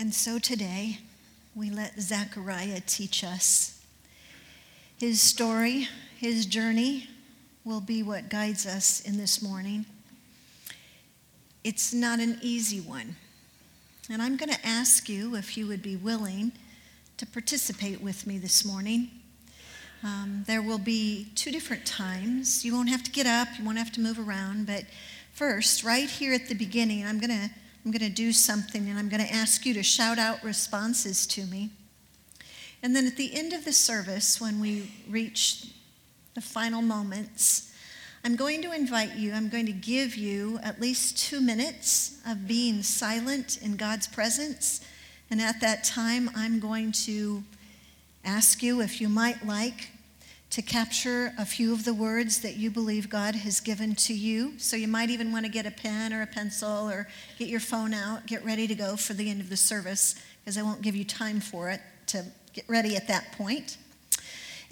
And so today, we let Zechariah teach us. His story, his journey, will be what guides us in this morning. It's not an easy one. And I'm going to ask you if you would be willing to participate with me this morning. Um, there will be two different times. You won't have to get up, you won't have to move around, but first, right here at the beginning, I'm going to I'm going to do something and I'm going to ask you to shout out responses to me. And then at the end of the service, when we reach the final moments, I'm going to invite you, I'm going to give you at least two minutes of being silent in God's presence. And at that time, I'm going to ask you if you might like to capture a few of the words that you believe God has given to you. So you might even want to get a pen or a pencil or get your phone out, get ready to go for the end of the service, because I won't give you time for it to get ready at that point.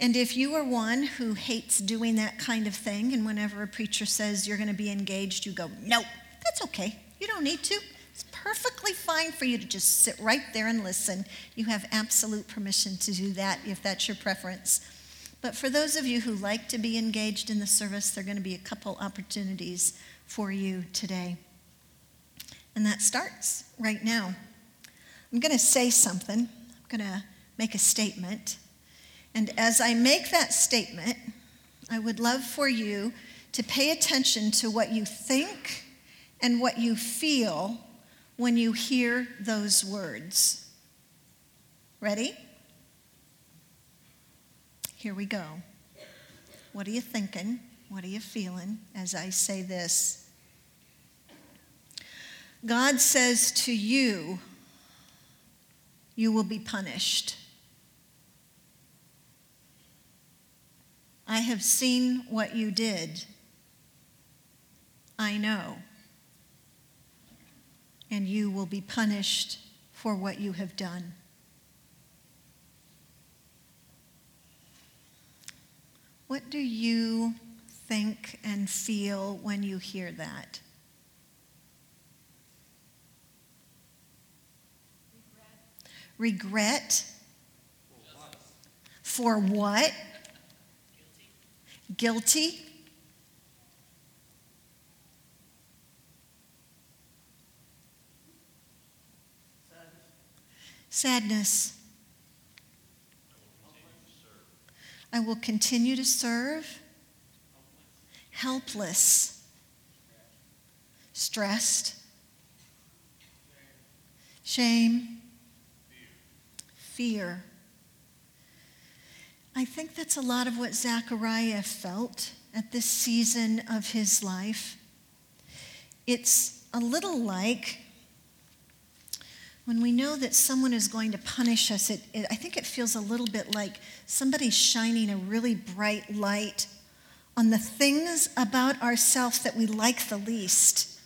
And if you are one who hates doing that kind of thing, and whenever a preacher says you're going to be engaged, you go, no, that's okay. You don't need to. It's perfectly fine for you to just sit right there and listen. You have absolute permission to do that if that's your preference. But for those of you who like to be engaged in the service, there are going to be a couple opportunities for you today. And that starts right now. I'm going to say something, I'm going to make a statement. And as I make that statement, I would love for you to pay attention to what you think and what you feel when you hear those words. Ready? Here we go. What are you thinking? What are you feeling as I say this? God says to you, you will be punished. I have seen what you did. I know. And you will be punished for what you have done. What do you think and feel when you hear that? Regret. Regret? For what? Guilty. Guilty? Sadness. Sadness. I will continue to serve. Helpless. Stressed. Shame. Fear. I think that's a lot of what Zechariah felt at this season of his life. It's a little like when we know that someone is going to punish us, it, it, I think it feels a little bit like somebody's shining a really bright light on the things about ourselves that we like the least.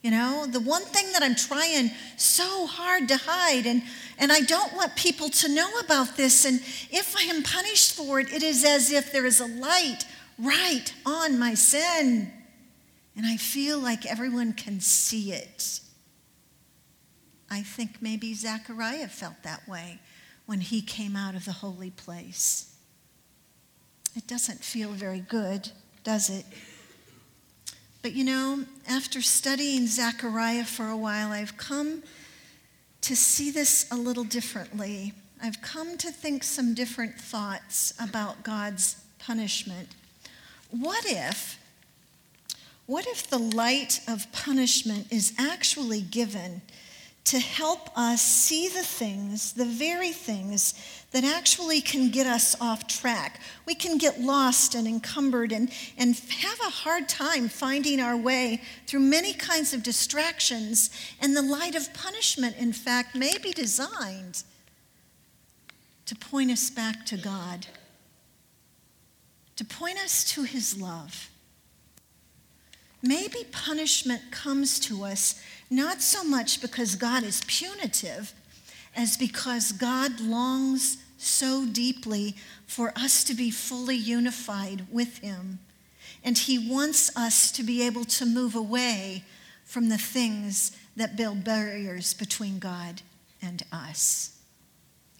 You know, the one thing that I'm trying so hard to hide, and, and I don't want people to know about this. And if I am punished for it, it is as if there is a light right on my sin. And I feel like everyone can see it. I think maybe Zechariah felt that way when he came out of the holy place. It doesn't feel very good, does it? But you know, after studying Zechariah for a while, I've come to see this a little differently. I've come to think some different thoughts about God's punishment. What if, what if the light of punishment is actually given to help us see the things, the very things that actually can get us off track. We can get lost and encumbered and, and have a hard time finding our way through many kinds of distractions. And the light of punishment, in fact, may be designed to point us back to God, to point us to His love. Maybe punishment comes to us not so much because God is punitive as because God longs so deeply for us to be fully unified with Him. And He wants us to be able to move away from the things that build barriers between God and us.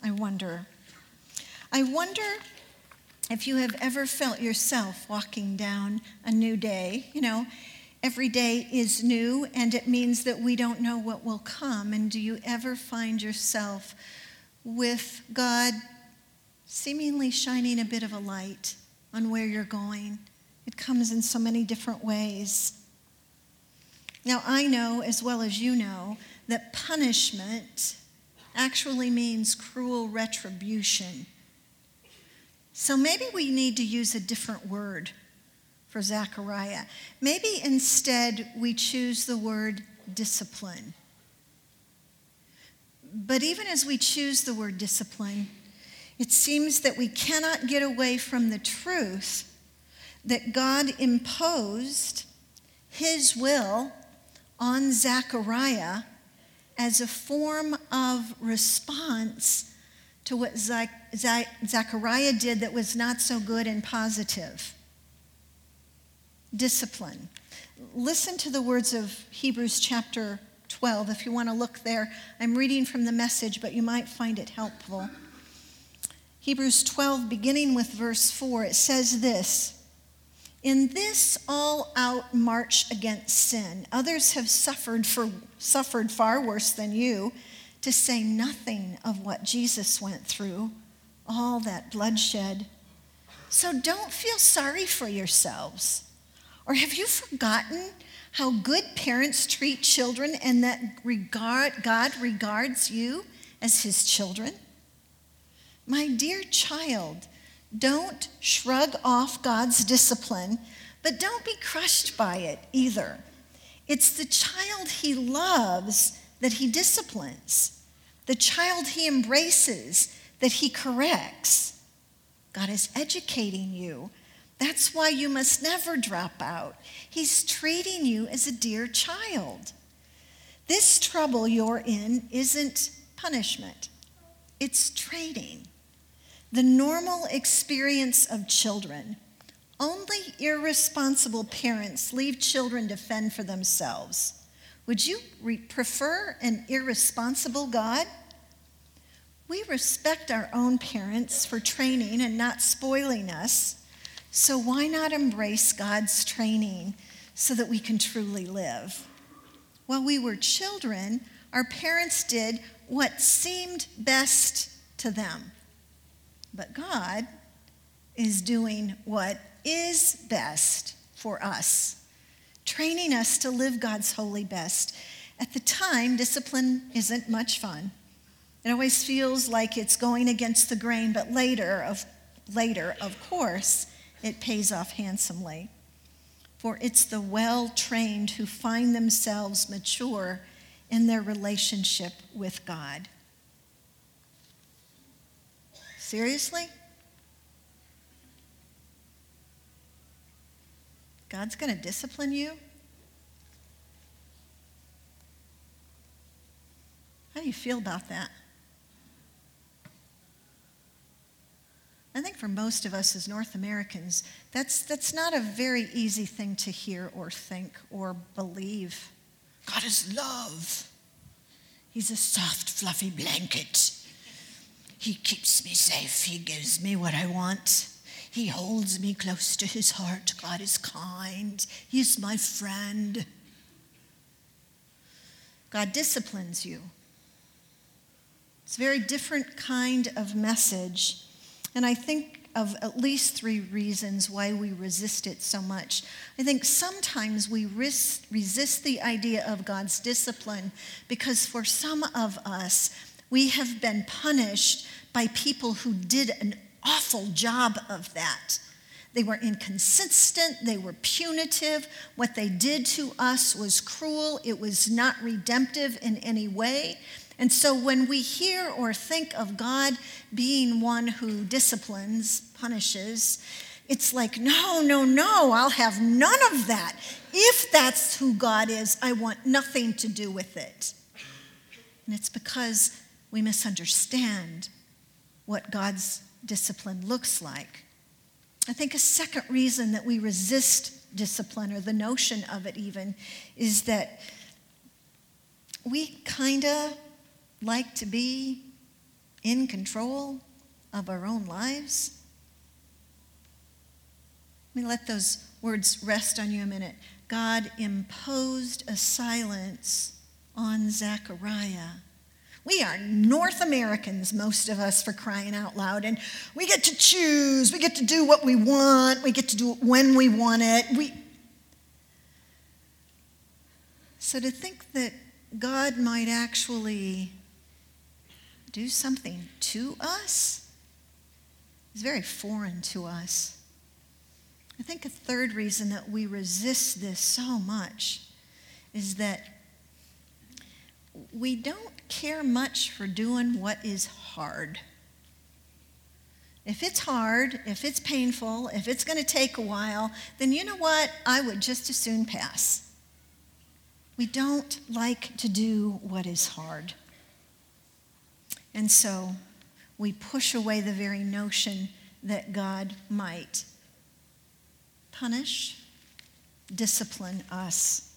I wonder. I wonder if you have ever felt yourself walking down a new day. You know, every day is new, and it means that we don't know what will come. And do you ever find yourself with God seemingly shining a bit of a light on where you're going? It comes in so many different ways. Now, I know as well as you know that punishment actually means cruel retribution. So maybe we need to use a different word for Zechariah. Maybe instead we choose the word discipline. But even as we choose the word discipline, it seems that we cannot get away from the truth that God imposed his will on Zechariah as a form of response to what Zechariah did that was not so good and positive discipline. Listen to the words of Hebrews chapter 12 if you want to look there. I'm reading from the message, but you might find it helpful. Hebrews 12, beginning with verse 4, it says this In this all out march against sin, others have suffered, for, suffered far worse than you, to say nothing of what Jesus went through, all that bloodshed. So don't feel sorry for yourselves. Or have you forgotten how good parents treat children and that regard, God regards you as his children? My dear child, don't shrug off God's discipline, but don't be crushed by it either. It's the child he loves that he disciplines, the child he embraces that he corrects. God is educating you. That's why you must never drop out. He's treating you as a dear child. This trouble you're in isn't punishment, it's training the normal experience of children. Only irresponsible parents leave children to fend for themselves. Would you re- prefer an irresponsible God? We respect our own parents for training and not spoiling us, so why not embrace God's training so that we can truly live? While we were children, our parents did what seemed best to them. But God is doing what is best for us, training us to live God's holy best. At the time, discipline isn't much fun. It always feels like it's going against the grain, but later, of, later, of course, it pays off handsomely. For it's the well trained who find themselves mature in their relationship with God. Seriously? God's going to discipline you? How do you feel about that? I think for most of us as North Americans, that's, that's not a very easy thing to hear or think or believe. God is love. He's a soft, fluffy blanket. He keeps me safe. He gives me what I want. He holds me close to his heart. God is kind. He's my friend. God disciplines you. It's a very different kind of message. And I think of at least three reasons why we resist it so much. I think sometimes we resist the idea of God's discipline because for some of us, we have been punished by people who did an awful job of that. They were inconsistent, they were punitive. What they did to us was cruel, it was not redemptive in any way. And so when we hear or think of God being one who disciplines, punishes, it's like, no, no, no, I'll have none of that. If that's who God is, I want nothing to do with it. And it's because we misunderstand what God's discipline looks like. I think a second reason that we resist discipline, or the notion of it even, is that we kind of like to be in control of our own lives? Let me let those words rest on you a minute. God imposed a silence on Zechariah. We are North Americans, most of us, for crying out loud, and we get to choose. We get to do what we want. We get to do it when we want it. We... So to think that God might actually do something to us is very foreign to us. I think a third reason that we resist this so much is that we don't care much for doing what is hard. If it's hard, if it's painful, if it's going to take a while, then you know what? I would just as soon pass. We don't like to do what is hard. And so we push away the very notion that God might punish, discipline us.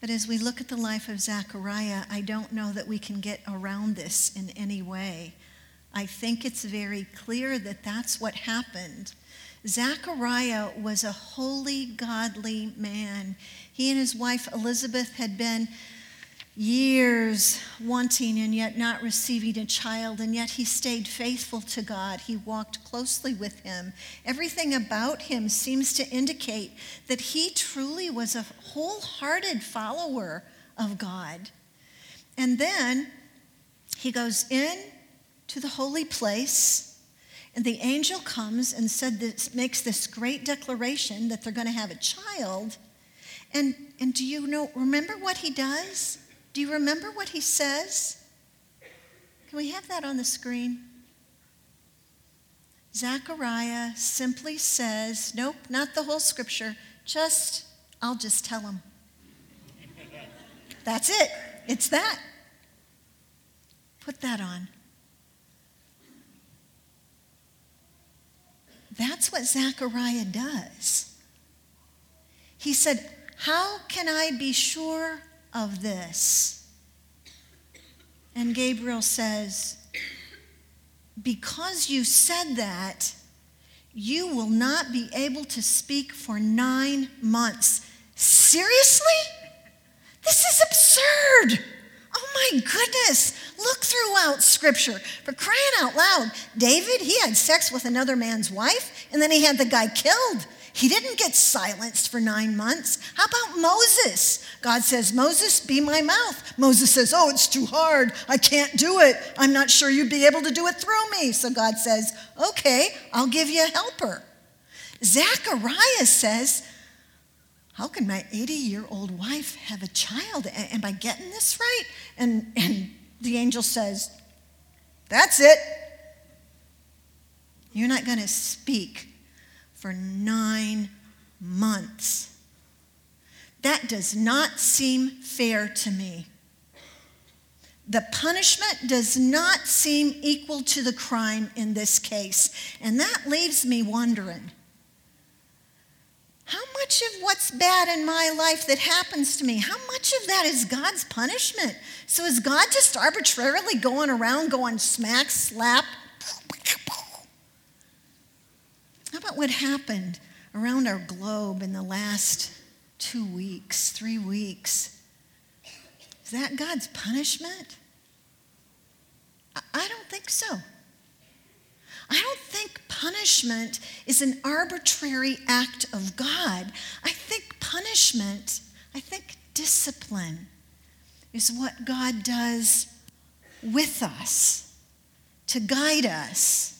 But as we look at the life of Zechariah, I don't know that we can get around this in any way. I think it's very clear that that's what happened. Zechariah was a holy, godly man. He and his wife Elizabeth had been years wanting and yet not receiving a child, and yet he stayed faithful to God. He walked closely with him. Everything about him seems to indicate that he truly was a wholehearted follower of God. And then he goes in to the holy place. And the angel comes and said this, makes this great declaration that they're going to have a child. And, and do you know, remember what he does? Do you remember what he says? Can we have that on the screen? Zechariah simply says, Nope, not the whole scripture, just, I'll just tell him. That's it. It's that. Put that on. That's what Zechariah does. He said, How can I be sure of this. And Gabriel says, Because you said that, you will not be able to speak for nine months. Seriously? This is absurd. Oh my goodness. Look throughout Scripture. For crying out loud, David, he had sex with another man's wife, and then he had the guy killed. He didn't get silenced for nine months. How about Moses? God says, Moses, be my mouth. Moses says, Oh, it's too hard. I can't do it. I'm not sure you'd be able to do it through me. So God says, Okay, I'll give you a helper. Zechariah says, How can my 80 year old wife have a child? Am I getting this right? And, and the angel says, That's it. You're not going to speak for nine months. That does not seem fair to me. The punishment does not seem equal to the crime in this case. And that leaves me wondering how much of what's bad in my life that happens to me, how much of that is God's punishment? So is God just arbitrarily going around going smack, slap, how about what happened around our globe in the last two weeks, three weeks? Is that God's punishment? I don't think so. I don't think punishment is an arbitrary act of God. I think punishment, I think discipline is what God does with us to guide us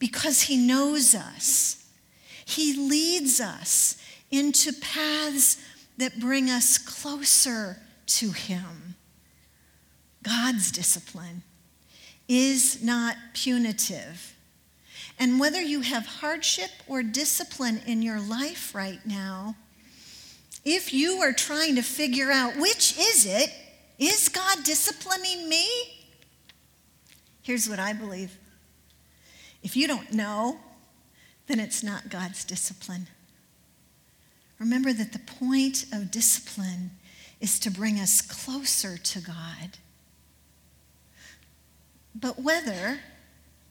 because He knows us. He leads us into paths that bring us closer to Him. God's discipline is not punitive. And whether you have hardship or discipline in your life right now, if you are trying to figure out which is it, is God disciplining me? Here's what I believe if you don't know, then it's not God's discipline. Remember that the point of discipline is to bring us closer to God. But whether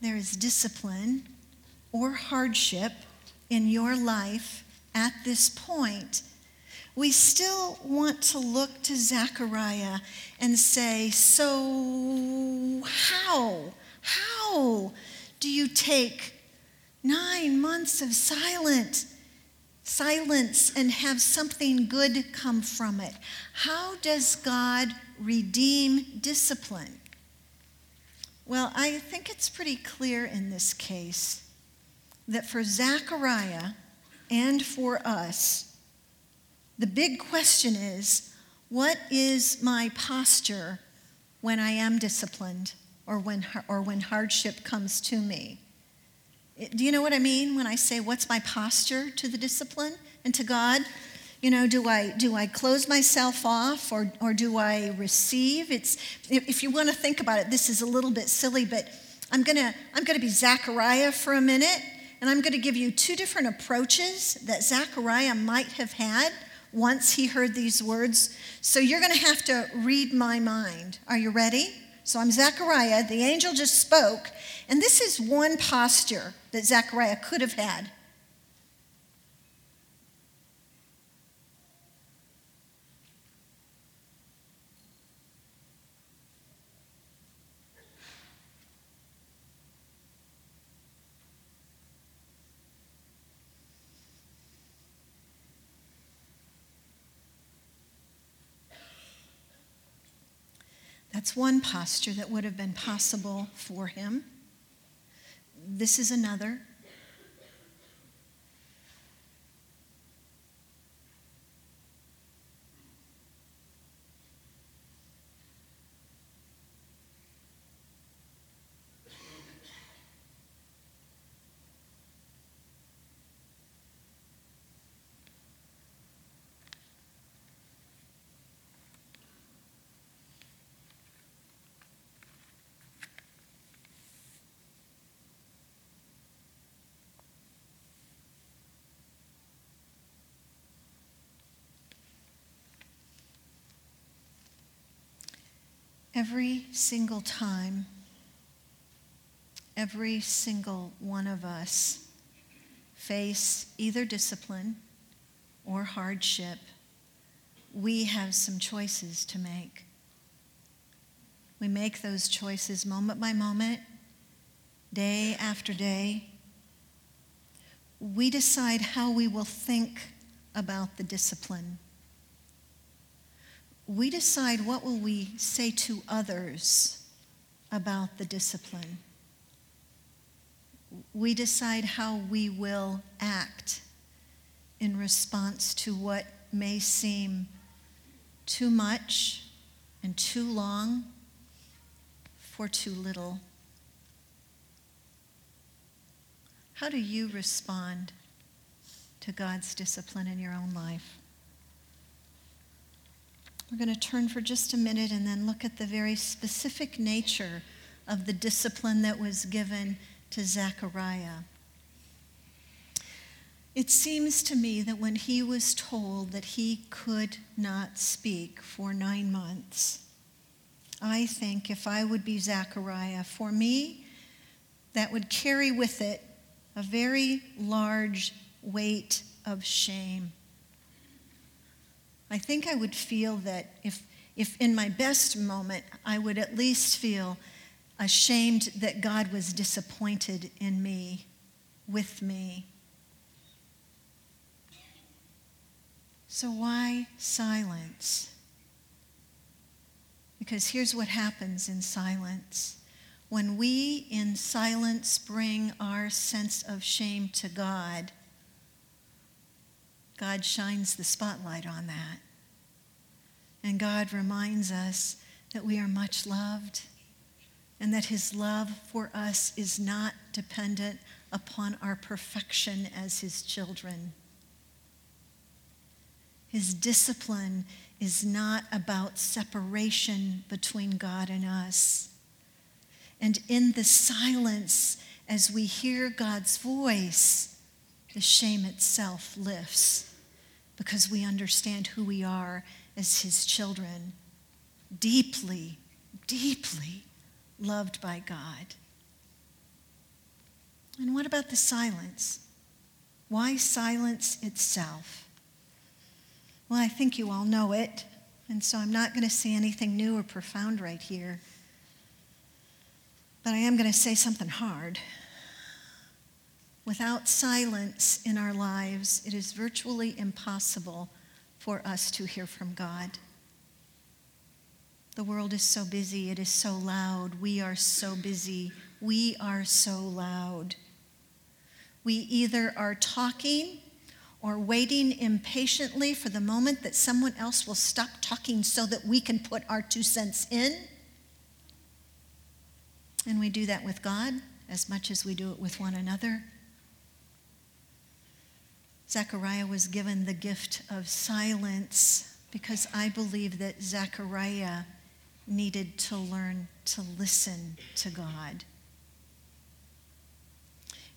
there is discipline or hardship in your life at this point, we still want to look to Zechariah and say, So, how? How do you take nine months of silent silence and have something good come from it? How does God redeem discipline? Well, I think it's pretty clear in this case that for Zechariah and for us, the big question is what is my posture when I am disciplined or when, or when hardship comes to me? Do you know what I mean when I say, What's my posture to the discipline and to God? You know, do I, do I close myself off or, or do I receive? It's, if you want to think about it, this is a little bit silly, but I'm going to I'm going to be Zechariah for a minute, and I'm going to give you two different approaches that Zechariah might have had once he heard these words. So you're going to have to read my mind. Are you ready? So I'm Zechariah. The angel just spoke, and this is one posture that Zechariah could have had. That's one posture that would have been possible for him. This is another. Every single time, every single one of us face either discipline or hardship, we have some choices to make. We make those choices moment by moment, day after day. We decide how we will think about the discipline we decide what will we say to others about the discipline. We decide how we will act in response to what may seem too much and too long for too little. How do you respond to God's discipline in your own life? We're going to turn for just a minute and then look at the very specific nature of the discipline that was given to Zechariah. It seems to me that when he was told that he could not speak for nine months, I think if I would be Zechariah, for me, that would carry with it a very large weight of shame. I think I would feel that if, if in my best moment, I would at least feel ashamed that God was disappointed in me, with me. So, why silence? Because here's what happens in silence. When we in silence bring our sense of shame to God, God shines the spotlight on that. And God reminds us that we are much loved and that his love for us is not dependent upon our perfection as his children. His discipline is not about separation between God and us. And in the silence, as we hear God's voice, the shame itself lifts because we understand who we are as his children, deeply, deeply loved by God. And what about the silence? Why silence itself? Well, I think you all know it, and so I'm not going to say anything new or profound right here. But I am going to say something hard. Without silence in our lives, it is virtually impossible for us to hear from God. The world is so busy, it is so loud. We are so busy, we are so loud. We either are talking or waiting impatiently for the moment that someone else will stop talking so that we can put our two cents in. And we do that with God as much as we do it with one another. Zechariah was given the gift of silence because I believe that Zechariah needed to learn to listen to God.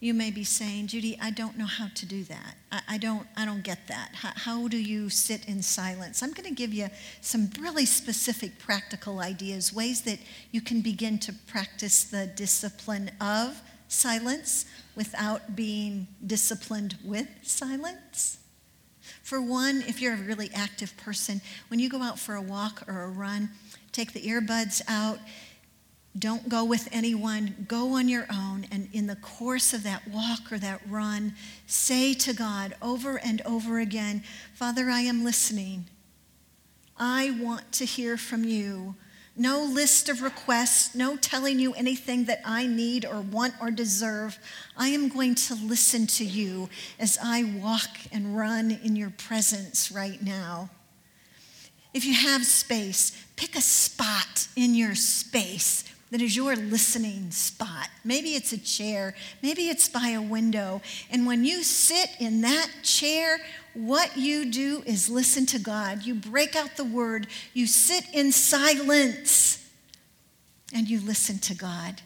You may be saying, Judy, I don't know how to do that. I, I don't, I don't get that. How, how do you sit in silence? I'm going to give you some really specific practical ideas, ways that you can begin to practice the discipline of silence without being disciplined with silence. For one, if you're a really active person, when you go out for a walk or a run, take the earbuds out don't go with anyone. Go on your own. And in the course of that walk or that run, say to God over and over again Father, I am listening. I want to hear from you. No list of requests, no telling you anything that I need or want or deserve. I am going to listen to you as I walk and run in your presence right now. If you have space, pick a spot in your space that is your listening spot. Maybe it's a chair, maybe it's by a window. And when you sit in that chair, what you do is listen to God. You break out the word, you sit in silence, and you listen to God.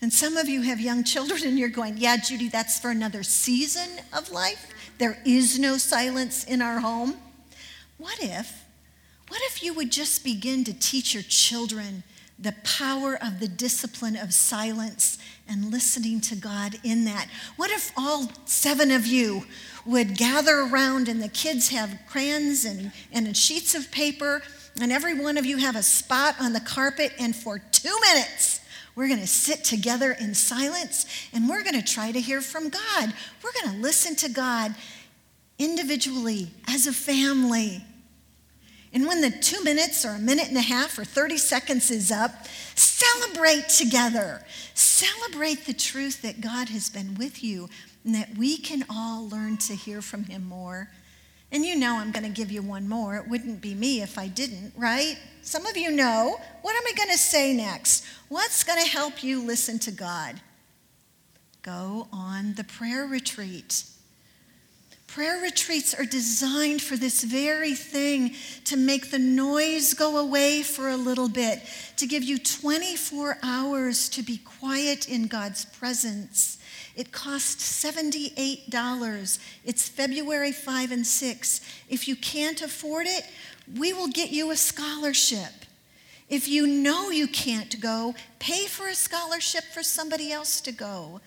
And some of you have young children, and you're going, Yeah, Judy, that's for another season of life. There is no silence in our home. What if? What if you would just begin to teach your children? The power of the discipline of silence and listening to God in that. What if all seven of you would gather around and the kids have crayons and, and sheets of paper, and every one of you have a spot on the carpet, and for two minutes, we're going to sit together in silence and we're going to try to hear from God. We're going to listen to God individually as a family. And when the two minutes or a minute and a half or 30 seconds is up, celebrate together. Celebrate the truth that God has been with you and that we can all learn to hear from Him more. And you know I'm going to give you one more. It wouldn't be me if I didn't, right? Some of you know. What am I going to say next? What's going to help you listen to God? Go on the prayer retreat. Prayer retreats are designed for this very thing to make the noise go away for a little bit, to give you 24 hours to be quiet in God's presence. It costs $78. It's February 5 and 6. If you can't afford it, we will get you a scholarship. If you know you can't go, pay for a scholarship for somebody else to go.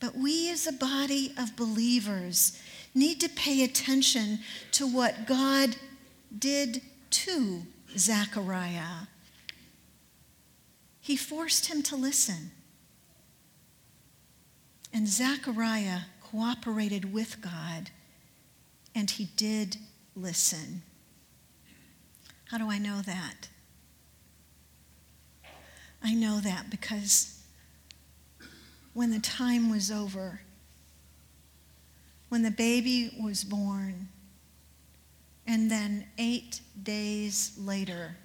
But we, as a body of believers, need to pay attention to what God did to Zechariah. He forced him to listen. And Zechariah cooperated with God, and he did listen. How do I know that? I know that because when the time was over, when the baby was born. And then eight days later,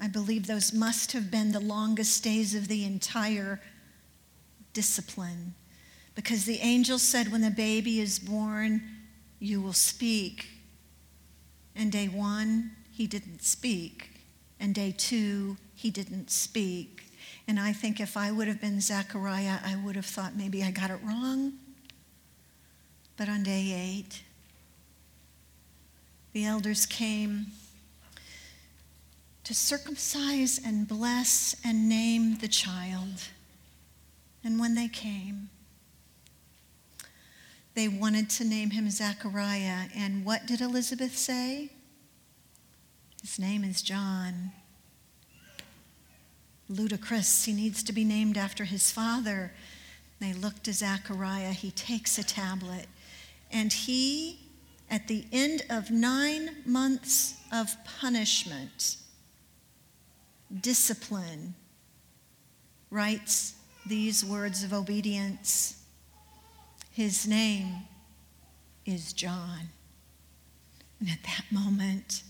I believe those must have been the longest days of the entire discipline. Because the angel said, When the baby is born, you will speak. And day one, he didn't speak. And day two, he didn't speak. And I think if I would have been Zechariah, I would have thought maybe I got it wrong. But on day eight, the elders came to circumcise and bless and name the child. And when they came, they wanted to name him Zechariah. And what did Elizabeth say? His name is John. Ludicrous. He needs to be named after his father. They look to Zechariah. He takes a tablet. And he, at the end of nine months of punishment, discipline, writes these words of obedience His name is John. And at that moment,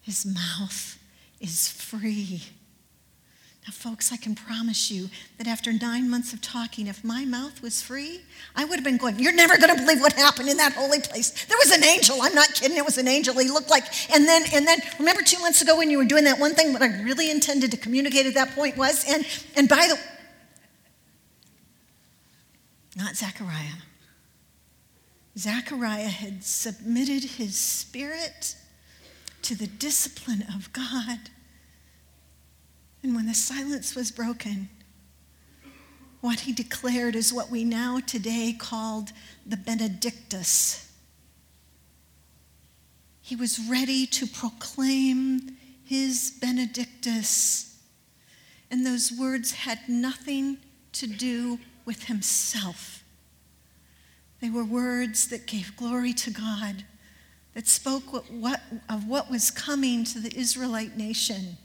his mouth is free. Now, folks, I can promise you that after nine months of talking, if my mouth was free, I would have been going, You're never going to believe what happened in that holy place. There was an angel. I'm not kidding. It was an angel. He looked like, and then, and then, remember two months ago when you were doing that one thing, what I really intended to communicate at that point was, and, and by the, not Zechariah. Zechariah had submitted his spirit to the discipline of God. And when the silence was broken, what he declared is what we now today called the Benedictus. He was ready to proclaim his Benedictus. And those words had nothing to do with himself. They were words that gave glory to God that spoke what, what, of what was coming to the Israelite nation.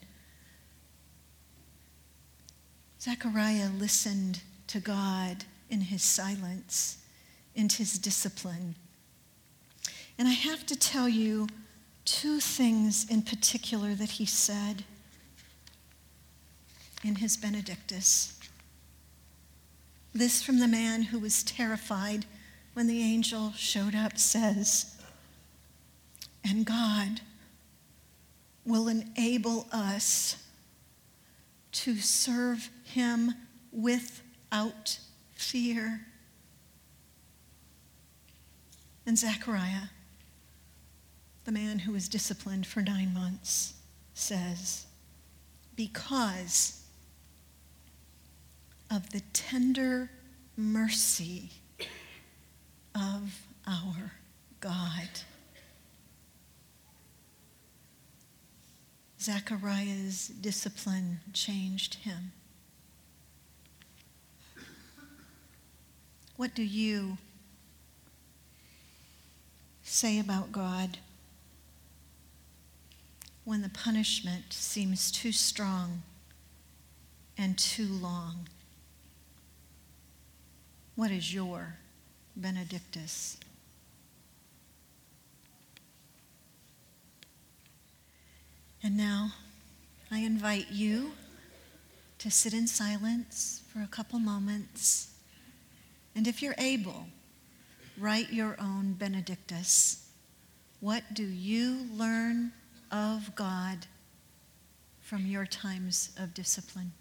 Zechariah listened to God in his silence, in his discipline. And I have to tell you two things in particular that he said in his Benedictus. This from the man who was terrified when the angel showed up says, and God will enable us to serve Him without fear. And Zechariah, the man who was disciplined for nine months, says, Because of the tender mercy of our God. Zechariah's discipline changed him. What do you say about God when the punishment seems too strong and too long? What is your Benedictus? And now I invite you to sit in silence for a couple moments. And if you're able, write your own Benedictus. What do you learn of God from your times of discipline?